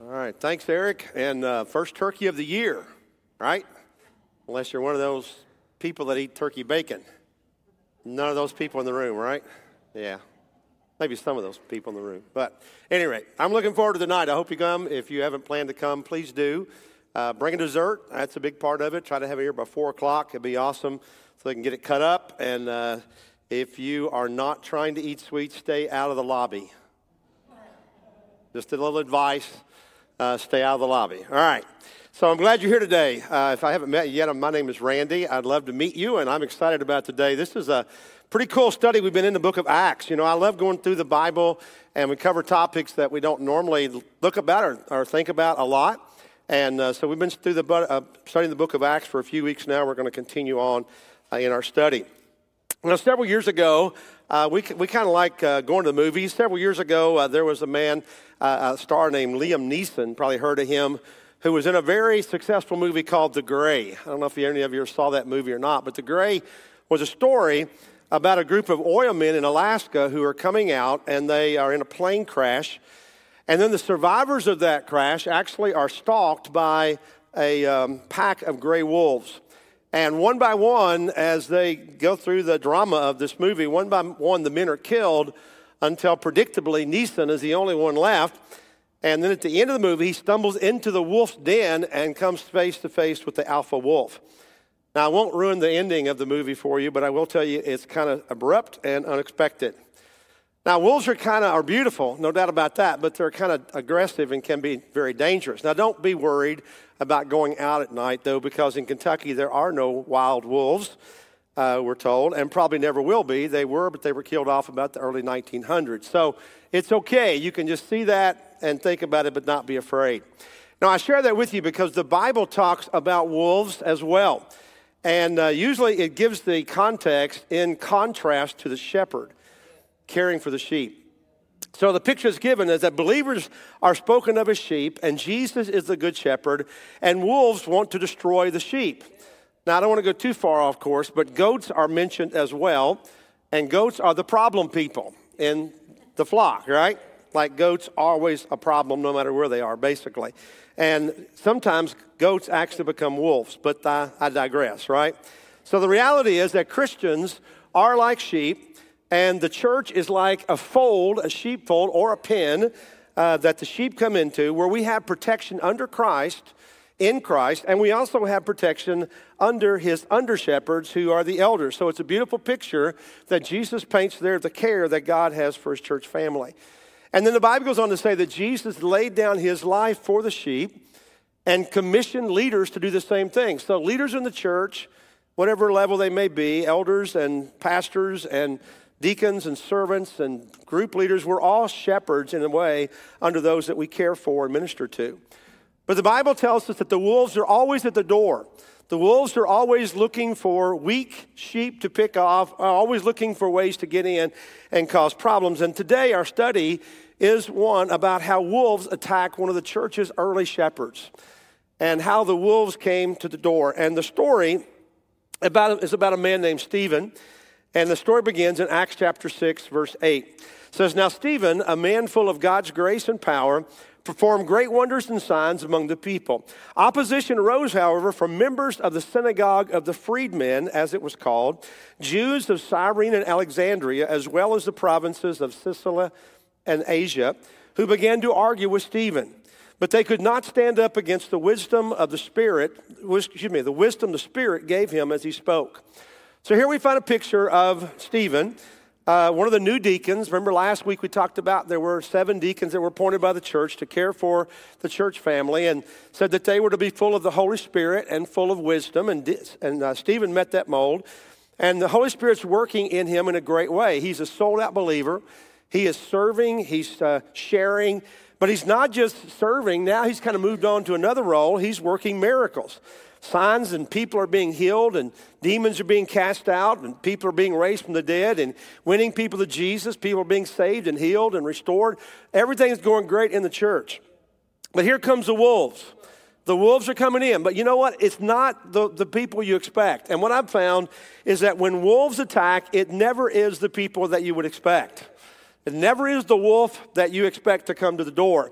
All right, thanks, Eric. And uh, first turkey of the year, right? Unless you're one of those people that eat turkey bacon. None of those people in the room, right? Yeah. Maybe some of those people in the room. But anyway, I'm looking forward to tonight. I hope you come. If you haven't planned to come, please do. Uh, bring a dessert. That's a big part of it. Try to have it here by 4 o'clock. It'd be awesome so they can get it cut up. And uh, if you are not trying to eat sweets, stay out of the lobby. Just a little advice uh, stay out of the lobby. All right. So I'm glad you're here today. Uh, if I haven't met you yet, my name is Randy. I'd love to meet you, and I'm excited about today. This is a pretty cool study. We've been in the book of Acts. You know, I love going through the Bible, and we cover topics that we don't normally look about or, or think about a lot. And uh, so we've been through the, uh, studying the book of Acts for a few weeks now. We're going to continue on uh, in our study. Now, several years ago, uh, we, we kind of like uh, going to the movies. Several years ago, uh, there was a man uh, a star named Liam Neeson, probably heard of him, who was in a very successful movie called The Grey. I don't know if any of you saw that movie or not, but The Grey was a story about a group of oilmen in Alaska who are coming out and they are in a plane crash. And then the survivors of that crash actually are stalked by a um, pack of gray wolves. And one by one, as they go through the drama of this movie, one by one, the men are killed until predictably Neeson is the only one left. And then at the end of the movie, he stumbles into the wolf's den and comes face to face with the alpha wolf. Now, I won't ruin the ending of the movie for you, but I will tell you it's kind of abrupt and unexpected. Now, wolves are kind of are beautiful, no doubt about that, but they're kind of aggressive and can be very dangerous. Now, don't be worried about going out at night, though, because in Kentucky there are no wild wolves uh, we're told, and probably never will be. They were, but they were killed off about the early 1900s. So it's okay. You can just see that and think about it, but not be afraid. Now, I share that with you because the Bible talks about wolves as well. And uh, usually it gives the context in contrast to the shepherd caring for the sheep. So the picture is given is that believers are spoken of as sheep, and Jesus is the good shepherd, and wolves want to destroy the sheep. Now, I don't want to go too far off course, but goats are mentioned as well, and goats are the problem people in the flock, right? Like goats always a problem no matter where they are, basically. And sometimes goats actually become wolves, but I, I digress, right? So the reality is that Christians are like sheep, and the church is like a fold, a sheepfold, or a pen uh, that the sheep come into where we have protection under Christ in Christ, and we also have protection under his under shepherds who are the elders. So it's a beautiful picture that Jesus paints there of the care that God has for his church family. And then the Bible goes on to say that Jesus laid down his life for the sheep and commissioned leaders to do the same thing. So, leaders in the church, whatever level they may be, elders and pastors and deacons and servants and group leaders, we're all shepherds in a way under those that we care for and minister to. But the Bible tells us that the wolves are always at the door. The wolves are always looking for weak sheep to pick off, always looking for ways to get in and cause problems. And today, our study is one about how wolves attack one of the church's early shepherds and how the wolves came to the door. And the story about, is about a man named Stephen. And the story begins in Acts chapter 6, verse 8. It says, Now Stephen, a man full of God's grace and power, performed great wonders and signs among the people. Opposition arose, however, from members of the synagogue of the freedmen, as it was called, Jews of Cyrene and Alexandria, as well as the provinces of Cilicia and Asia, who began to argue with Stephen. But they could not stand up against the wisdom of the Spirit, excuse me, the wisdom the Spirit gave him as he spoke. So here we find a picture of Stephen uh, one of the new deacons, remember last week we talked about there were seven deacons that were appointed by the church to care for the church family and said that they were to be full of the Holy Spirit and full of wisdom. And, and uh, Stephen met that mold. And the Holy Spirit's working in him in a great way. He's a sold out believer. He is serving, he's uh, sharing, but he's not just serving. Now he's kind of moved on to another role. He's working miracles signs and people are being healed and demons are being cast out and people are being raised from the dead and winning people to Jesus. People are being saved and healed and restored. Everything is going great in the church. But here comes the wolves. The wolves are coming in, but you know what? It's not the, the people you expect. And what I've found is that when wolves attack, it never is the people that you would expect. It never is the wolf that you expect to come to the door.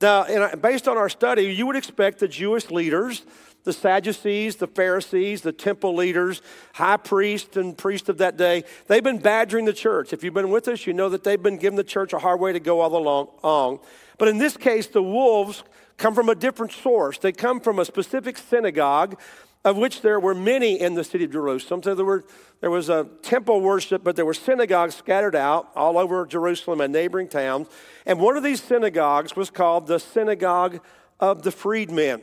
Now, based on our study, you would expect the Jewish leaders, the Sadducees, the Pharisees, the temple leaders, high priests and priests of that day, they've been badgering the church. If you've been with us, you know that they've been giving the church a hard way to go all along. But in this case, the wolves come from a different source. They come from a specific synagogue of which there were many in the city of Jerusalem. So there, were, there was a temple worship, but there were synagogues scattered out all over Jerusalem and neighboring towns. And one of these synagogues was called the Synagogue of the Freedmen.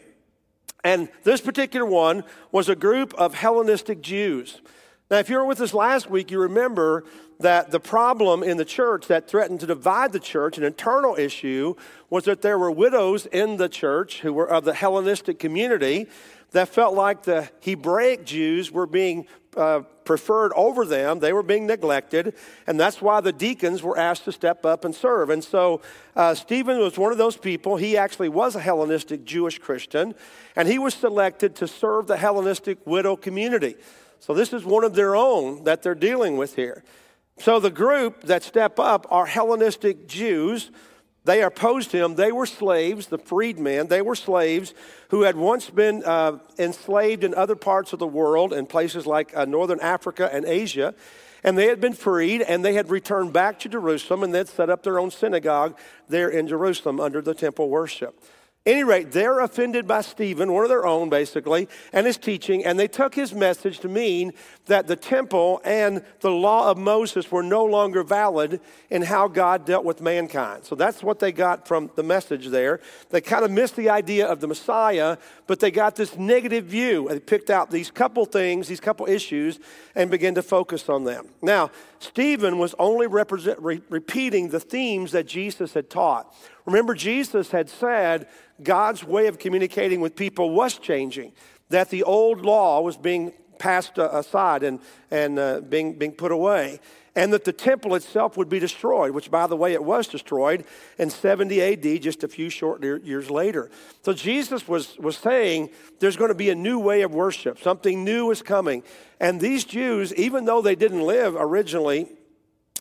And this particular one was a group of Hellenistic Jews. Now, if you were with us last week, you remember that the problem in the church that threatened to divide the church, an internal issue, was that there were widows in the church who were of the Hellenistic community that felt like the Hebraic Jews were being uh, preferred over them. They were being neglected, and that's why the deacons were asked to step up and serve. And so uh, Stephen was one of those people. He actually was a Hellenistic Jewish Christian, and he was selected to serve the Hellenistic widow community. So this is one of their own that they're dealing with here. So the group that step up are Hellenistic Jews they opposed him. They were slaves, the freedmen. They were slaves who had once been uh, enslaved in other parts of the world, in places like uh, northern Africa and Asia. And they had been freed and they had returned back to Jerusalem and they'd set up their own synagogue there in Jerusalem under the temple worship any rate, they're offended by Stephen, one of their own basically, and his teaching, and they took his message to mean that the temple and the law of Moses were no longer valid in how God dealt with mankind. So that's what they got from the message there. They kind of missed the idea of the Messiah, but they got this negative view. They picked out these couple things, these couple issues, and began to focus on them. Now, Stephen was only re- repeating the themes that Jesus had taught. Remember, Jesus had said God's way of communicating with people was changing, that the old law was being passed uh, aside and, and uh, being, being put away, and that the temple itself would be destroyed, which, by the way, it was destroyed in 70 AD, just a few short years later. So Jesus was, was saying there's going to be a new way of worship, something new is coming. And these Jews, even though they didn't live originally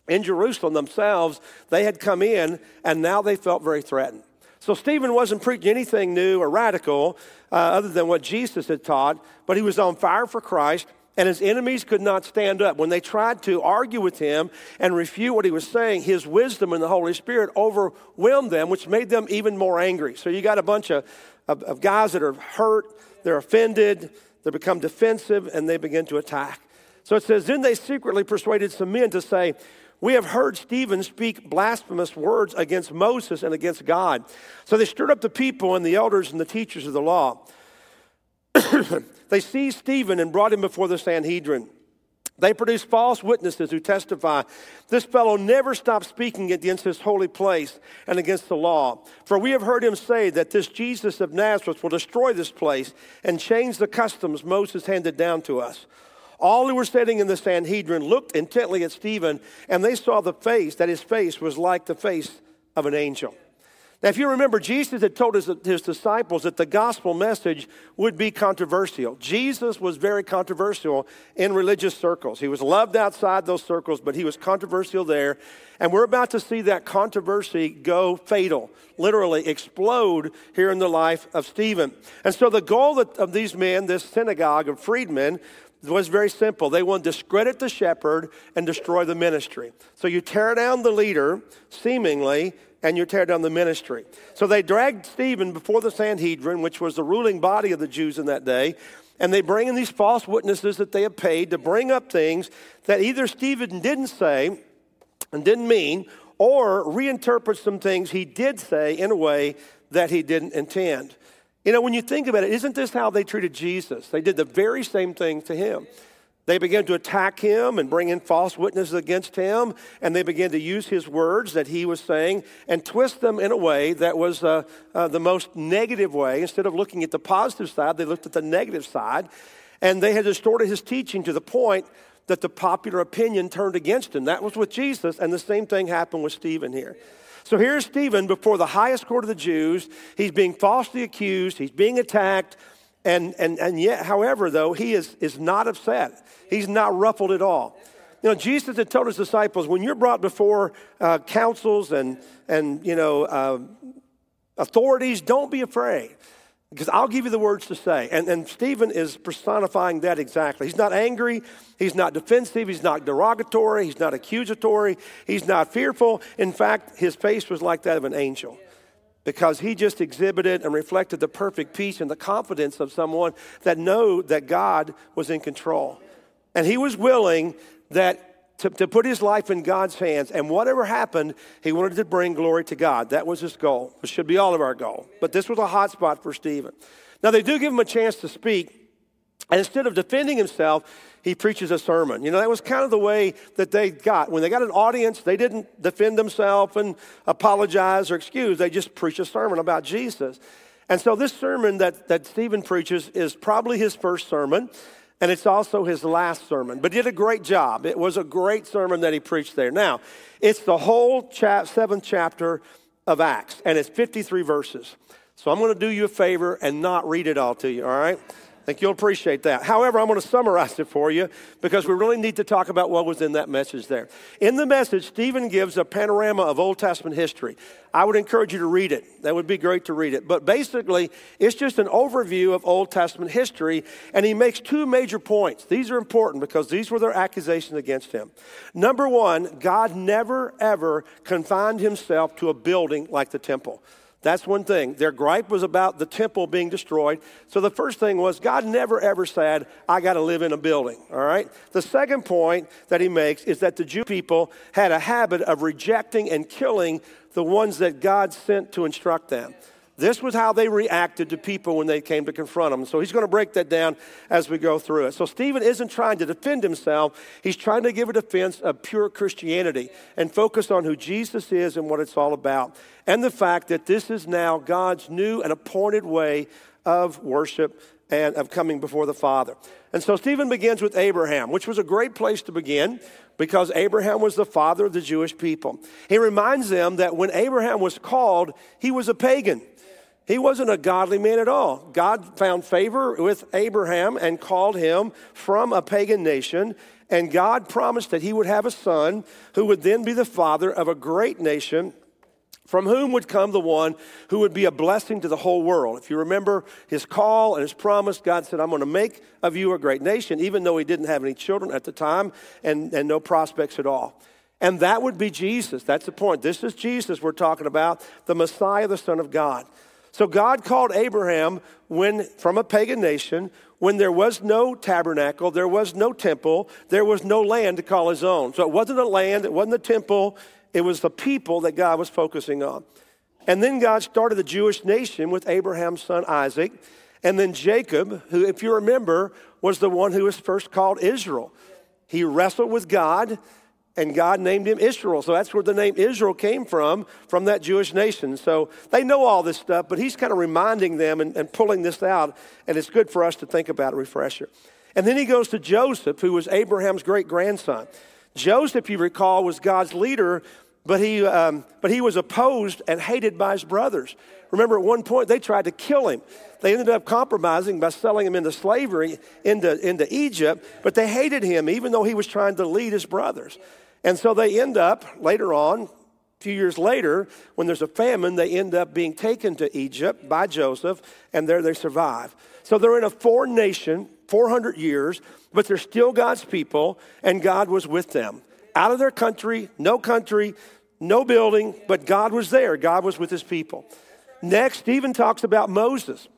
in Jerusalem themselves, they had come in and now they felt very threatened. So Stephen wasn't preaching anything new or radical uh, other than what Jesus had taught, but he was on fire for Christ. And his enemies could not stand up. When they tried to argue with him and refute what he was saying, his wisdom and the Holy Spirit overwhelmed them, which made them even more angry. So you got a bunch of, of, of guys that are hurt, they're offended, they become defensive, and they begin to attack. So it says, Then they secretly persuaded some men to say, we have heard Stephen speak blasphemous words against Moses and against God. So they stirred up the people and the elders and the teachers of the law. they seized Stephen and brought him before the Sanhedrin. They produced false witnesses who testify, This fellow never stopped speaking against this holy place and against the law. For we have heard him say that this Jesus of Nazareth will destroy this place and change the customs Moses handed down to us. All who were sitting in the Sanhedrin looked intently at Stephen, and they saw the face, that his face was like the face of an angel. Now, if you remember, Jesus had told his, his, disciples that the gospel message would be controversial. Jesus was very controversial in religious circles. He was loved outside those circles, but he was controversial there. And we're about to see that controversy go fatal, literally explode here in the life of Stephen. And so, the goal of these men, this synagogue of freedmen, was very simple. They want to discredit the shepherd and destroy the ministry. So you tear down the leader, seemingly, and you tear down the ministry. So they dragged Stephen before the Sanhedrin, which was the ruling body of the Jews in that day, and they bring in these false witnesses that they have paid to bring up things that either Stephen didn't say and didn't mean, or reinterpret some things he did say in a way that he didn't intend. You know, when you think about it, isn't this how they treated Jesus? They did the very same thing to him. They began to attack him and bring in false witnesses against him, and they began to use his words that he was saying and twist them in a way that was uh, uh, the most negative way. Instead of looking at the positive side, they looked at the negative side, and they had distorted his teaching to the point that the popular opinion turned against him. That was with Jesus, and the same thing happened with Stephen here. So here's Stephen before the highest court of the Jews. He's being falsely accused, he's being attacked. And, and, and yet, however, though, he is, is not upset. He's not ruffled at all. You know, Jesus had told his disciples, when you're brought before uh, councils and, and you know, uh, Authorities, don't be afraid because I'll give you the words to say. And, and Stephen is personifying that exactly. He's not angry, he's not defensive, he's not derogatory, he's not accusatory, he's not fearful. In fact, his face was like that of an angel because he just exhibited and reflected the perfect peace and the confidence of someone that knew that God was in control. And he was willing that to, to put his life in God's hands, and whatever happened, he wanted to bring glory to God. That was his goal. It should be all of our goal. But this was a hot spot for Stephen. Now, they do give him a chance to speak, and instead of defending himself, he preaches a sermon. You know, that was kind of the way that they got. When they got an audience, they didn't defend themselves and apologize or excuse. They just preached a sermon about Jesus. And so this sermon that, that Stephen preaches is probably his first sermon and it's also his last sermon. But he did a great job. It was a great sermon that he preached there. Now, it's the whole seventh chapter of Acts, and it's 53 verses. So I'm going to do you a favor and not read it all to you, all right? I think you'll appreciate that. However, I'm going to summarize it for you because we really need to talk about what was in that message there. In the message, Stephen gives a panorama of Old Testament history. I would encourage you to read it. That would be great to read it. But basically, it's just an overview of Old Testament history, and he makes two major points. These are important because these were their accusations against him. Number one, God never, ever confined himself to a building like the temple. That's one thing. Their gripe was about the temple being destroyed. So the first thing was God never ever said, I got to live in a building. All right? The second point that he makes is that the Jew people had a habit of rejecting and killing the ones that God sent to instruct them. This was how they reacted to people when they came to confront them. So he's going to break that down as we go through it. So Stephen isn't trying to defend himself, he's trying to give a defense of pure Christianity and focus on who Jesus is and what it's all about. And the fact that this is now God's new and appointed way of worship and of coming before the Father. And so Stephen begins with Abraham, which was a great place to begin because Abraham was the father of the Jewish people. He reminds them that when Abraham was called, he was a pagan. He wasn't a godly man at all. God found favor with Abraham and called him from a pagan nation. And God promised that he would have a son who would then be the father of a great nation from whom would come the one who would be a blessing to the whole world. If you remember his call and his promise, God said, I'm going to make of you a great nation, even though he didn't have any children at the time and, and no prospects at all. And that would be Jesus. That's the point. This is Jesus we're talking about, the Messiah, the Son of God. So God called Abraham when from a pagan nation, when there was no tabernacle, there was no temple, there was no land to call his own. So it wasn't a land, it wasn't a temple, it was the people that God was focusing on. And then God started the Jewish nation with Abraham's son Isaac. And then Jacob, who, if you remember, was the one who was first called Israel. He wrestled with God and God named him Israel. So that's where the name Israel came from, from that Jewish nation. So they know all this stuff, but he's kind of reminding them and, and pulling this out, and it's good for us to think about a refresher. And then he goes to Joseph, who was Abraham's great grandson. Joseph, you recall, was God's leader, but he, um, but he was opposed and hated by his brothers. Remember, at one point, they tried to kill him. They ended up compromising by selling him into slavery into, into Egypt, but they hated him even though he was trying to lead his brothers. And so they end up later on, a few years later, when there's a famine, they end up being taken to Egypt by Joseph, and there they survive. So they're in a foreign nation, 400 years, but they're still God's people, and God was with them. Out of their country, no country, no building, but God was there. God was with his people. Next, Stephen talks about Moses.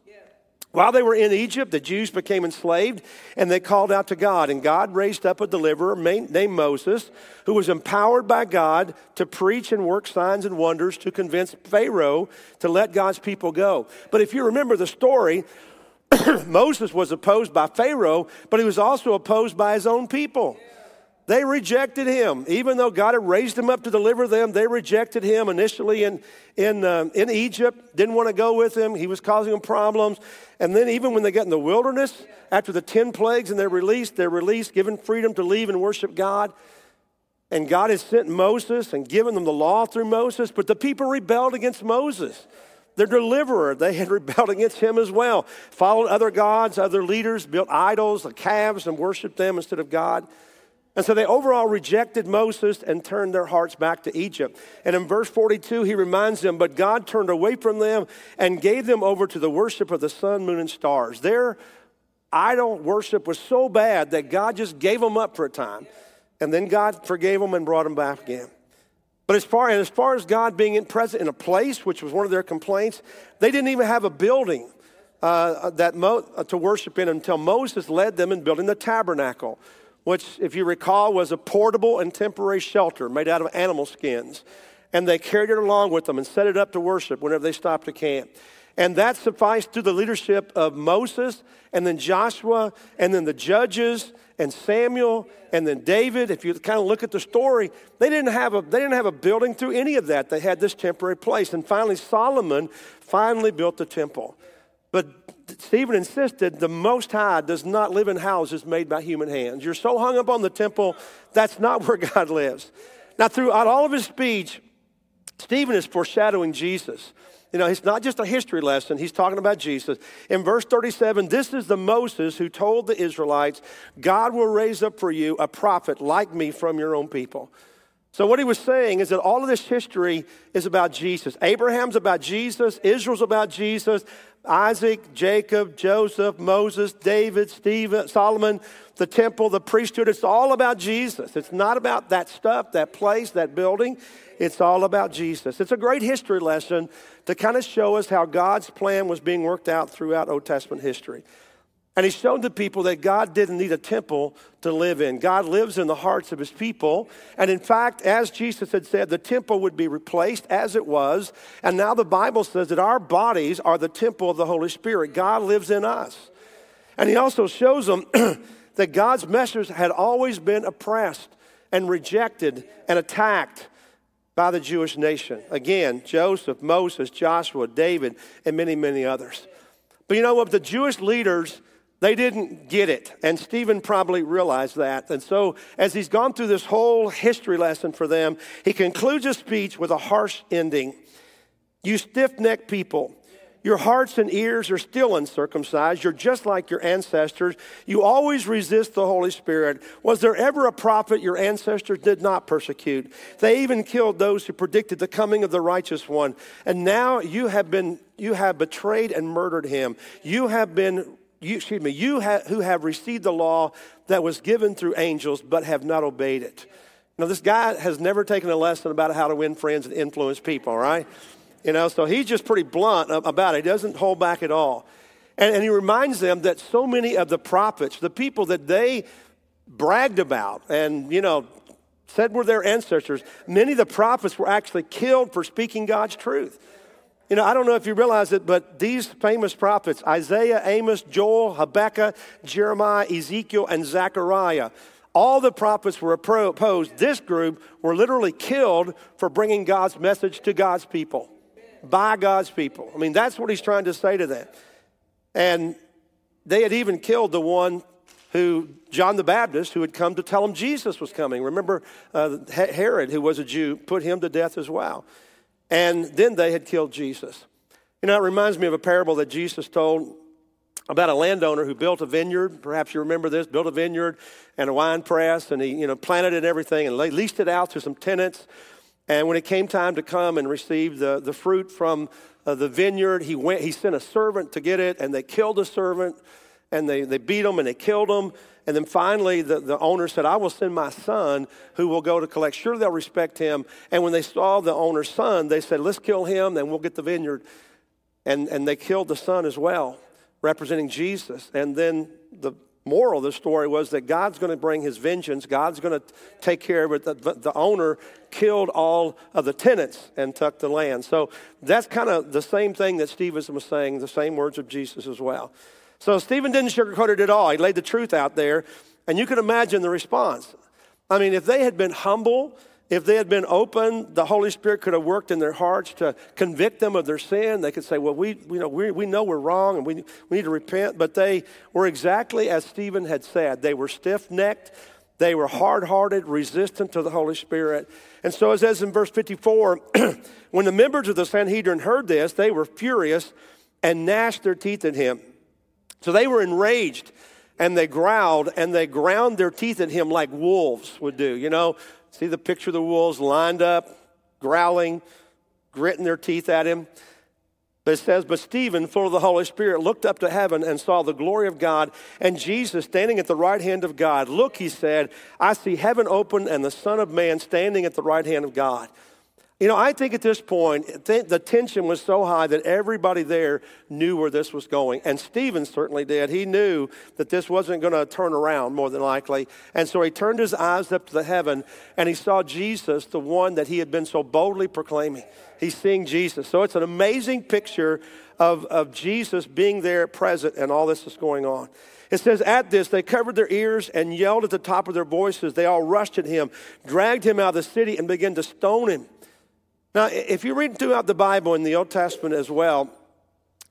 While they were in Egypt, the Jews became enslaved and they called out to God. And God raised up a deliverer named Moses, who was empowered by God to preach and work signs and wonders to convince Pharaoh to let God's people go. But if you remember the story, Moses was opposed by Pharaoh, but he was also opposed by his own people. They rejected him. Even though God had raised him up to deliver them, they rejected him initially in, in, uh, in Egypt, didn't want to go with him. He was causing them problems. And then, even when they get in the wilderness, after the 10 plagues and they're released, they're released, given freedom to leave and worship God. And God has sent Moses and given them the law through Moses, but the people rebelled against Moses their deliverer. They had rebelled against him as well, followed other gods, other leaders, built idols, the calves, and worshiped them instead of God. And so they overall rejected Moses and turned their hearts back to Egypt. And in verse 42, he reminds them, But God turned away from them and gave them over to the worship of the sun, moon, and stars. Their idol worship was so bad that God just gave them up for a time. And then God forgave them and brought them back again. But as far, and as far as God being in, present in a place, which was one of their complaints, they didn't even have a building uh, that Mo, uh, to worship in until Moses led them in building the tabernacle which, if you recall, was a portable and temporary shelter made out of animal skins. And they carried it along with them and set it up to worship whenever they stopped to camp. And that sufficed through the leadership of Moses and then Joshua and then the judges and Samuel and then David. If you kind of look at the story, they didn't have a, they didn't have a building through any of that. They had this temporary place. And finally, Solomon finally built the temple. But Stephen insisted the Most High does not live in houses made by human hands. You're so hung up on the temple, that's not where God lives. Now, throughout all of his speech, Stephen is foreshadowing Jesus. You know, it's not just a history lesson, he's talking about Jesus. In verse 37, this is the Moses who told the Israelites, God will raise up for you a prophet like me from your own people. So, what he was saying is that all of this history is about Jesus. Abraham's about Jesus, Israel's about Jesus, Isaac, Jacob, Joseph, Moses, David, Stephen, Solomon, the temple, the priesthood. It's all about Jesus. It's not about that stuff, that place, that building. It's all about Jesus. It's a great history lesson to kind of show us how God's plan was being worked out throughout Old Testament history. And he showed the people that God didn't need a temple to live in. God lives in the hearts of his people. And in fact, as Jesus had said, the temple would be replaced as it was. And now the Bible says that our bodies are the temple of the Holy Spirit. God lives in us. And he also shows them that God's messengers had always been oppressed and rejected and attacked by the Jewish nation. Again, Joseph, Moses, Joshua, David, and many, many others. But you know what? The Jewish leaders they didn't get it. And Stephen probably realized that. And so, as he's gone through this whole history lesson for them, he concludes his speech with a harsh ending. You stiff necked people, your hearts and ears are still uncircumcised. You're just like your ancestors. You always resist the Holy Spirit. Was there ever a prophet your ancestors did not persecute? They even killed those who predicted the coming of the righteous one. And now you have been you have betrayed and murdered him. You have been you, excuse me, you ha- who have received the law that was given through angels but have not obeyed it. Now, this guy has never taken a lesson about how to win friends and influence people, right? You know, so he's just pretty blunt about it. He doesn't hold back at all. And, and he reminds them that so many of the prophets, the people that they bragged about and, you know, said were their ancestors, many of the prophets were actually killed for speaking God's truth. You know, I don't know if you realize it, but these famous prophets, Isaiah, Amos, Joel, Habakkuk, Jeremiah, Ezekiel, and Zechariah, all the prophets were opposed. This group were literally killed for bringing God's message to God's people, by God's people. I mean, that's what he's trying to say to them. And they had even killed the one who, John the Baptist, who had come to tell them Jesus was coming. Remember, uh, Herod, who was a Jew, put him to death as well. And then they had killed Jesus. You know, it reminds me of a parable that Jesus told about a landowner who built a vineyard. Perhaps you remember this, built a vineyard and a wine press, and he, you know, planted it and everything and leased it out to some tenants. And when it came time to come and receive the, the fruit from uh, the vineyard, he went, he sent a servant to get it, and they killed the servant, and they, they beat him and they killed him. And then finally, the, the owner said, I will send my son who will go to collect. Sure, they'll respect him. And when they saw the owner's son, they said, Let's kill him, then we'll get the vineyard. And, and they killed the son as well, representing Jesus. And then the moral of the story was that God's going to bring his vengeance, God's going to take care of it. The, the owner killed all of the tenants and took the land. So that's kind of the same thing that Stephen was saying, the same words of Jesus as well. So Stephen didn't sugarcoat it at all. He laid the truth out there, and you can imagine the response. I mean, if they had been humble, if they had been open, the Holy Spirit could have worked in their hearts to convict them of their sin. They could say, Well, we, you know, we, we know we're wrong and we, we need to repent. But they were exactly as Stephen had said. They were stiff necked, they were hard hearted, resistant to the Holy Spirit. And so, as says in verse 54, when the members of the Sanhedrin heard this, they were furious and gnashed their teeth at him. So they were enraged and they growled and they ground their teeth at him like wolves would do. You know, see the picture of the wolves lined up, growling, gritting their teeth at him. But it says, But Stephen, full of the Holy Spirit, looked up to heaven and saw the glory of God and Jesus standing at the right hand of God. Look, he said, I see heaven open and the Son of Man standing at the right hand of God. You know, I think at this point, the tension was so high that everybody there knew where this was going. And Stephen certainly did. He knew that this wasn't going to turn around, more than likely. And so he turned his eyes up to the heaven and he saw Jesus, the one that he had been so boldly proclaiming. He's seeing Jesus. So it's an amazing picture of, of Jesus being there present and all this is going on. It says, At this, they covered their ears and yelled at the top of their voices. They all rushed at him, dragged him out of the city, and began to stone him. Now, if you read throughout the Bible in the Old Testament as well,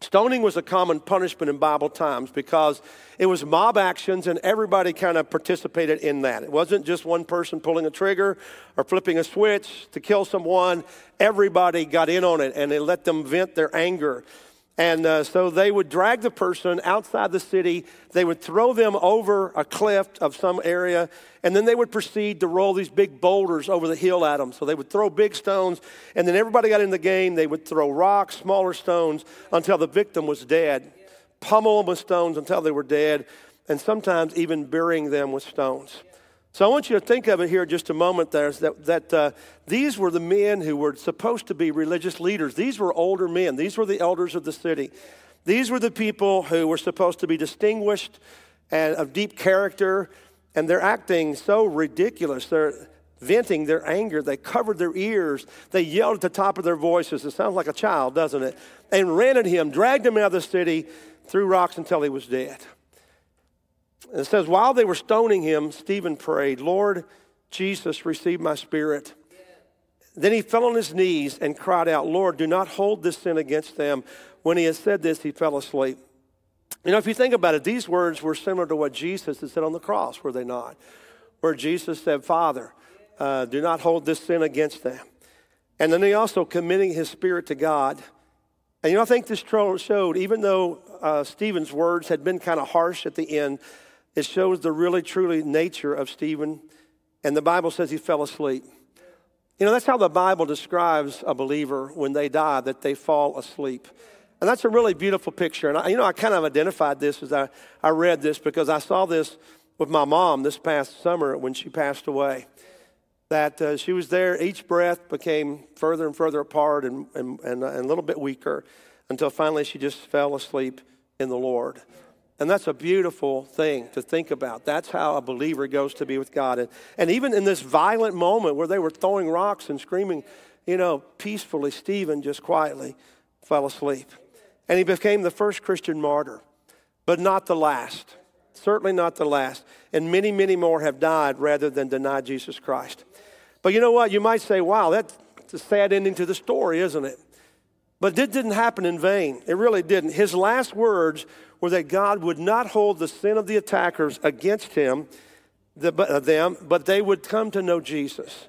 stoning was a common punishment in Bible times because it was mob actions and everybody kind of participated in that. It wasn't just one person pulling a trigger or flipping a switch to kill someone. Everybody got in on it and they let them vent their anger. And uh, so they would drag the person outside the city, they would throw them over a cliff of some area, and then they would proceed to roll these big boulders over the hill at them. So they would throw big stones, and then everybody got in the game. They would throw rocks, smaller stones, until the victim was dead, pummel them with stones until they were dead, and sometimes even burying them with stones. So I want you to think of it here just a moment there that, that uh, these were the men who were supposed to be religious leaders. These were older men, these were the elders of the city. These were the people who were supposed to be distinguished and of deep character, and they're acting so ridiculous. They're venting their anger. They covered their ears. They yelled at the top of their voices. It sounds like a child, doesn't it? And ran at him, dragged him out of the city, threw rocks until he was dead. It says, while they were stoning him, Stephen prayed, Lord Jesus, receive my spirit. Then he fell on his knees and cried out, Lord, do not hold this sin against them. When he had said this, he fell asleep. You know, if you think about it, these words were similar to what Jesus had said on the cross, were they not? Where Jesus said, Father, uh, do not hold this sin against them. And then he also committing his spirit to God. And you know, I think this showed, even though uh, Stephen's words had been kind of harsh at the end, it shows the really, truly nature of Stephen. And the Bible says he fell asleep. You know, that's how the Bible describes a believer when they die, that they fall asleep. And that's a really beautiful picture. And, I, you know, I kind of identified this as I, I read this because I saw this with my mom this past summer when she passed away. That uh, she was there, each breath became further and further apart and, and, and, and a little bit weaker until finally she just fell asleep in the Lord. And that's a beautiful thing to think about. That's how a believer goes to be with God. And, and even in this violent moment where they were throwing rocks and screaming, you know, peacefully, Stephen just quietly fell asleep. And he became the first Christian martyr, but not the last. Certainly not the last. And many, many more have died rather than deny Jesus Christ. But you know what? You might say, wow, that's a sad ending to the story, isn't it? But it didn't happen in vain. It really didn't. His last words were that God would not hold the sin of the attackers against him, the, uh, them, but they would come to know Jesus.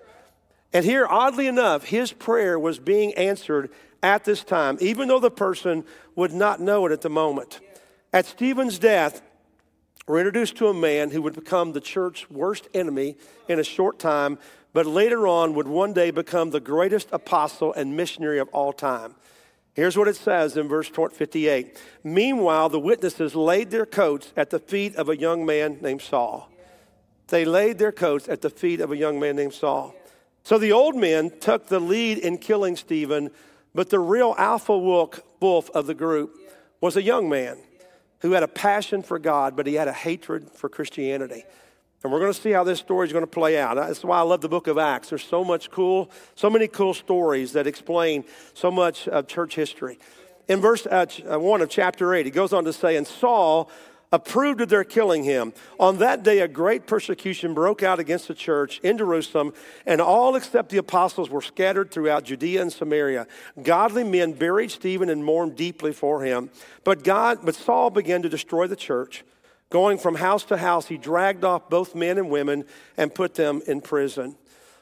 And here, oddly enough, his prayer was being answered at this time, even though the person would not know it at the moment. At Stephen's death, we're introduced to a man who would become the church's worst enemy in a short time, but later on would one day become the greatest apostle and missionary of all time. Here's what it says in verse 58. Meanwhile, the witnesses laid their coats at the feet of a young man named Saul. They laid their coats at the feet of a young man named Saul. So the old men took the lead in killing Stephen, but the real alpha wolf of the group was a young man who had a passion for God, but he had a hatred for Christianity. And we're going to see how this story is going to play out. That's why I love the book of Acts. There's so much cool, so many cool stories that explain so much of church history. In verse uh, uh 1 of chapter 8, he goes on to say, And Saul approved of their killing him. On that day, a great persecution broke out against the church in Jerusalem, and all except the apostles were scattered throughout Judea and Samaria. Godly men buried Stephen and mourned deeply for him. But God, but Saul began to destroy the church. Going from house to house, he dragged off both men and women and put them in prison.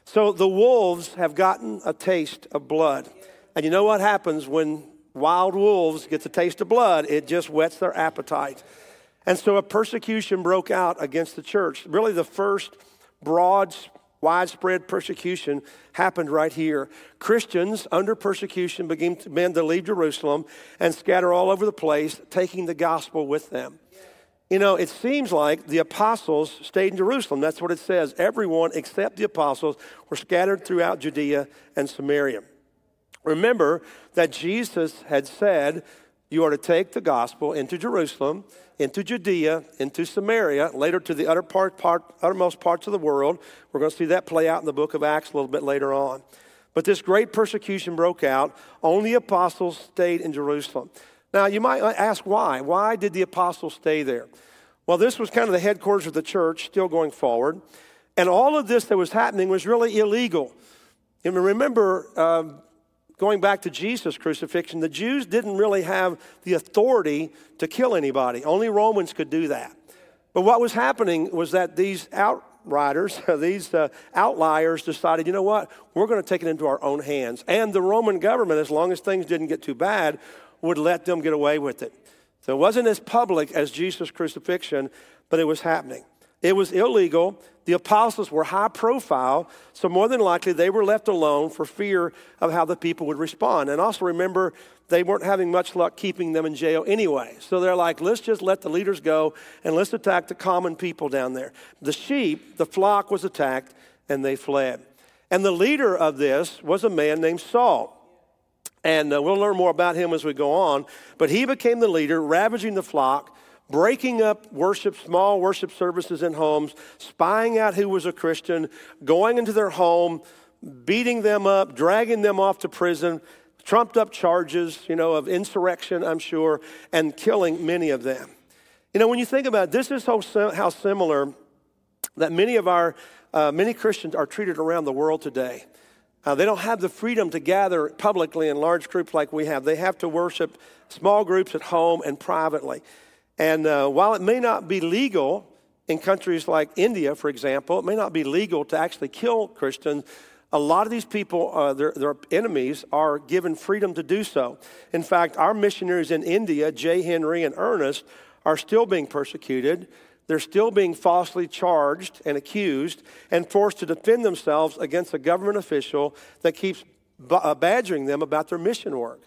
So the wolves have gotten a taste of blood. And you know what happens when wild wolves get the taste of blood? It just whets their appetite. And so a persecution broke out against the church. Really, the first broad, widespread persecution happened right here. Christians under persecution began to leave Jerusalem and scatter all over the place, taking the gospel with them. You know, it seems like the apostles stayed in Jerusalem. That's what it says. Everyone except the apostles were scattered throughout Judea and Samaria. Remember that Jesus had said, You are to take the gospel into Jerusalem, into Judea, into Samaria, later to the utter part, part, uttermost parts of the world. We're going to see that play out in the book of Acts a little bit later on. But this great persecution broke out. Only apostles stayed in Jerusalem. Now, you might ask why. Why did the apostles stay there? Well, this was kind of the headquarters of the church, still going forward. And all of this that was happening was really illegal. And remember, um, going back to Jesus' crucifixion, the Jews didn't really have the authority to kill anybody. Only Romans could do that. But what was happening was that these outriders, these uh, outliers decided, you know what, we're going to take it into our own hands. And the Roman government, as long as things didn't get too bad, would let them get away with it. So it wasn't as public as Jesus' crucifixion, but it was happening. It was illegal. The apostles were high profile, so more than likely they were left alone for fear of how the people would respond. And also remember, they weren't having much luck keeping them in jail anyway. So they're like, let's just let the leaders go and let's attack the common people down there. The sheep, the flock was attacked, and they fled. And the leader of this was a man named Saul. And uh, we'll learn more about him as we go on. But he became the leader, ravaging the flock, breaking up worship, small worship services in homes, spying out who was a Christian, going into their home, beating them up, dragging them off to prison, trumped up charges, you know, of insurrection, I'm sure, and killing many of them. You know, when you think about it, this is how, similar that many of our, uh, many Christians are treated around the world today. Uh, they don't have the freedom to gather publicly in large groups like we have. They have to worship small groups at home and privately. And uh, while it may not be legal in countries like India, for example, it may not be legal to actually kill Christians. A lot of these people, uh, their, their enemies, are given freedom to do so. In fact, our missionaries in India, Jay Henry and Ernest, are still being persecuted. They're still being falsely charged and accused and forced to defend themselves against a government official that keeps uh, badgering them about their mission work.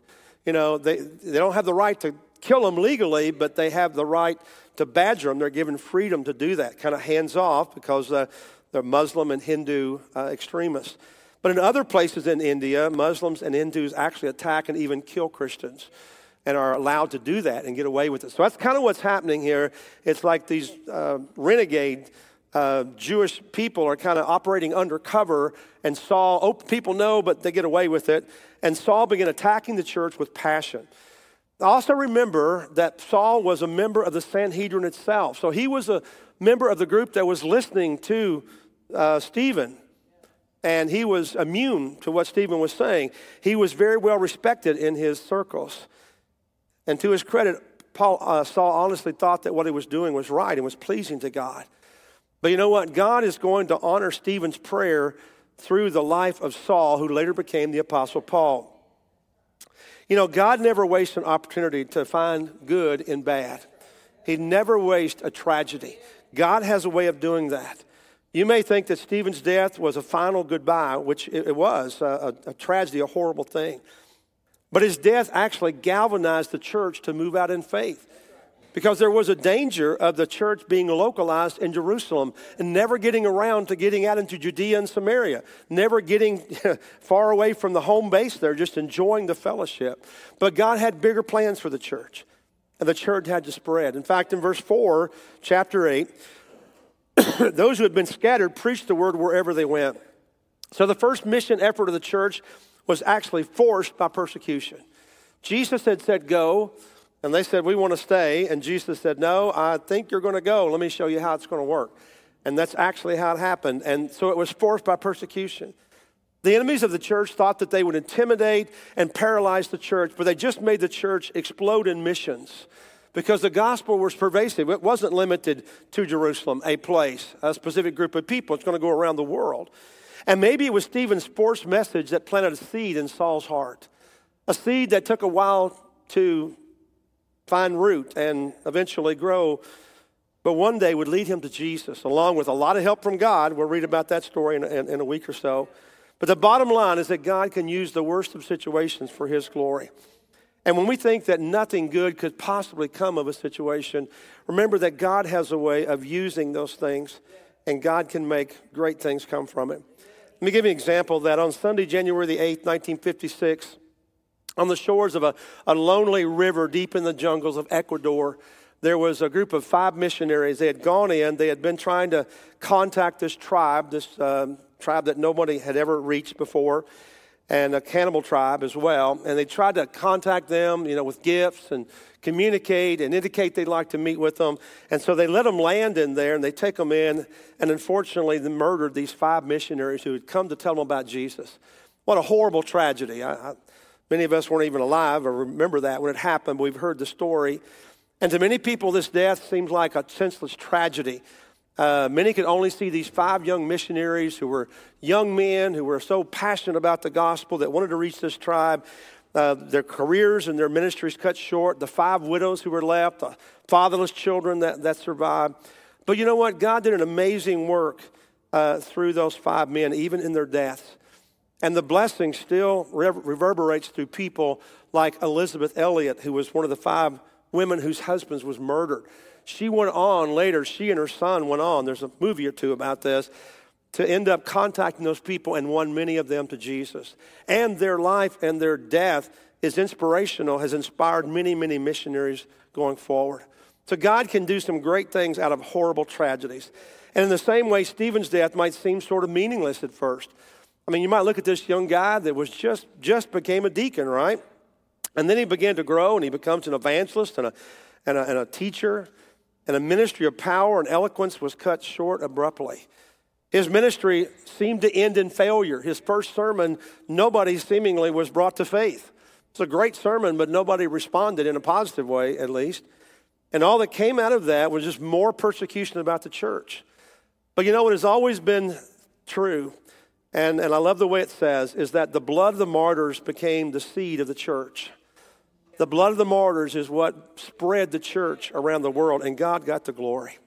You know, they, they don't have the right to kill them legally, but they have the right to badger them. They're given freedom to do that, kind of hands off because uh, they're Muslim and Hindu uh, extremists. But in other places in India, Muslims and Hindus actually attack and even kill Christians and are allowed to do that and get away with it. So that's kind of what's happening here. It's like these uh, renegade uh, Jewish people are kind of operating undercover, and Saul, oh, people know, but they get away with it. And Saul began attacking the church with passion. Also, remember that Saul was a member of the Sanhedrin itself. So he was a member of the group that was listening to uh, Stephen and he was immune to what Stephen was saying. He was very well respected in his circles. And to his credit, Paul, uh, Saul honestly thought that what he was doing was right and was pleasing to God. But you know what? God is going to honor Stephen's prayer through the life of Saul, who later became the Apostle Paul. You know, God never wastes an opportunity to find good in bad. He never wastes a tragedy. God has a way of doing that. You may think that Stephen's death was a final goodbye, which it was a, a, a tragedy, a horrible thing. But his death actually galvanized the church to move out in faith because there was a danger of the church being localized in Jerusalem and never getting around to getting out into Judea and Samaria, never getting far away from the home base there, just enjoying the fellowship. But God had bigger plans for the church, and the church had to spread. In fact, in verse 4, chapter 8, those who had been scattered preached the word wherever they went. So the first mission effort of the church was actually forced by persecution. Jesus had said, Go, and they said, We want to stay. And Jesus said, No, I think you're going to go. Let me show you how it's going to work. And that's actually how it happened. And so it was forced by persecution. The enemies of the church thought that they would intimidate and paralyze the church, but they just made the church explode in missions because the gospel was pervasive. It wasn't limited to Jerusalem, a place, a specific group of people. It's going to go around the world. And maybe it was Stephen's forced message that planted a seed in Saul's heart, a seed that took a while to find root and eventually grow, but one day would lead him to Jesus, along with a lot of help from God. We'll read about that story in, in, in a week or so. But the bottom line is that God can use the worst of situations for his glory. And when we think that nothing good could possibly come of a situation, remember that God has a way of using those things, and God can make great things come from it. Let me give you an example of that. On Sunday, January the 8th, 1956, on the shores of a, a lonely river deep in the jungles of Ecuador, there was a group of five missionaries. They had gone in, they had been trying to contact this tribe, this um, tribe that nobody had ever reached before, and a cannibal tribe as well. And they tried to contact them, you know, with gifts and communicate and indicate they'd like to meet with them. And so they let them land in there and they take them in. And unfortunately, they murdered these five missionaries who had come to tell them about Jesus. What a horrible tragedy. I, I, many of us weren't even alive or remember that when it happened. We've heard the story. And to many people, this death seems like a senseless tragedy. Uh, many could only see these five young missionaries who were young men who were so passionate about the gospel that wanted to reach this tribe. Uh, their careers and their ministries cut short. The five widows who were left, the fatherless children that, that survived. But you know what? God did an amazing work uh, through those five men, even in their deaths. And the blessing still reverberates through people like Elisabeth Elliot, who was one of the five women whose husbands was murdered. She went on later, she and her son went on, there's a movie or two about this, to end up contacting those people and won many of them to Jesus. And their life and their death is inspirational, has inspired many, many missionaries going forward. So God can do some great things out of horrible tragedies. And in the same way, Stephen's death might seem sort of meaningless at first. I mean, you might look at this young guy that was just just became a deacon, right? And then he began to grow and he becomes an evangelist and a, and a, and a teacher. And a ministry of power and eloquence was cut short abruptly. His ministry seemed to end in failure. His first sermon, nobody seemingly was brought to faith. It's a great sermon, but nobody responded in a positive way, at least. And all that came out of that was just more persecution about the church. But you know what has always been true, and, and I love the way it says, is that the blood of the martyrs became the seed of the church. The blood of the martyrs is what spread the church around the world, and God got the glory.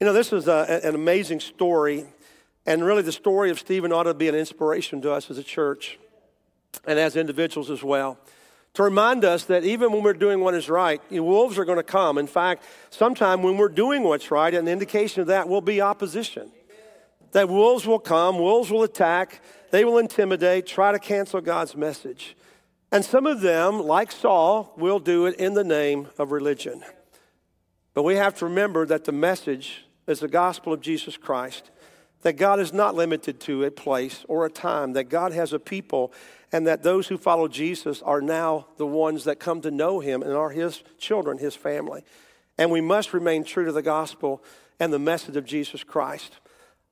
You know, this is a, an amazing story, and really the story of Stephen ought to be an inspiration to us as a church and as individuals as well. To remind us that even when we're doing what is right, wolves are going to come. In fact, sometime when we're doing what's right, an indication of that will be opposition. That wolves will come, wolves will attack, they will intimidate, try to cancel God's message. And some of them, like Saul, will do it in the name of religion. But we have to remember that the message is the gospel of Jesus Christ, that God is not limited to a place or a time, that God has a people, and that those who follow Jesus are now the ones that come to know him and are his children, his family. And we must remain true to the gospel and the message of Jesus Christ.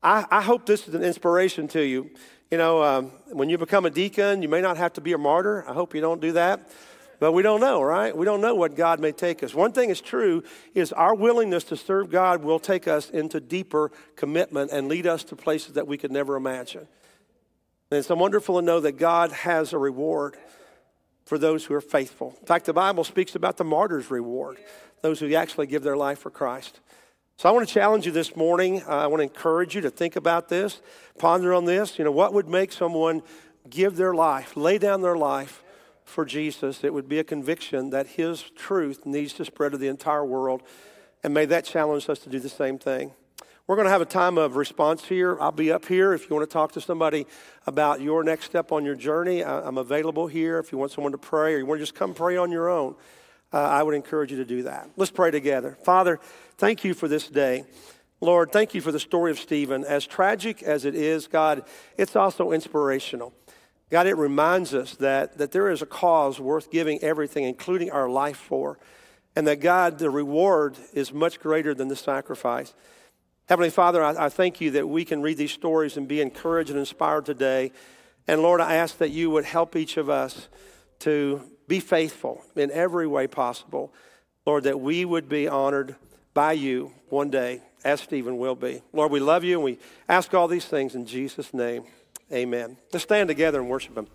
I, I hope this is an inspiration to you. You know, um, when you become a deacon, you may not have to be a martyr. I hope you don't do that. But we don't know, right? We don't know what God may take us. One thing is true is our willingness to serve God will take us into deeper commitment and lead us to places that we could never imagine. And it's wonderful to know that God has a reward for those who are faithful. In fact, the Bible speaks about the martyr's reward, those who actually give their life for Christ. So I want to challenge you this morning. Uh, I want to encourage you to think about this, ponder on this. You know, what would make someone give their life, lay down their life for Jesus? It would be a conviction that his truth needs to spread to the entire world. And may that challenge us to do the same thing. We're going to have a time of response here. I'll be up here if you want to talk to somebody about your next step on your journey. I'm available here if you want someone to pray or you want to just come pray on your own uh, I would encourage you to do that. Let's pray together. Father, thank you for this day. Lord, thank you for the story of Stephen. As tragic as it is, God, it's also inspirational. God, it reminds us that, that there is a cause worth giving everything, including our life for, and that God, the reward is much greater than the sacrifice. Heavenly Father, I, I thank you that we can read these stories and be encouraged and inspired today. And Lord, I ask that you would help each of us to be faithful in every way possible. Lord, that we would be honored by you one day, as Stephen will be. Lord, we love you and we ask all these things in Jesus' name. Amen. Let's stand together and worship him.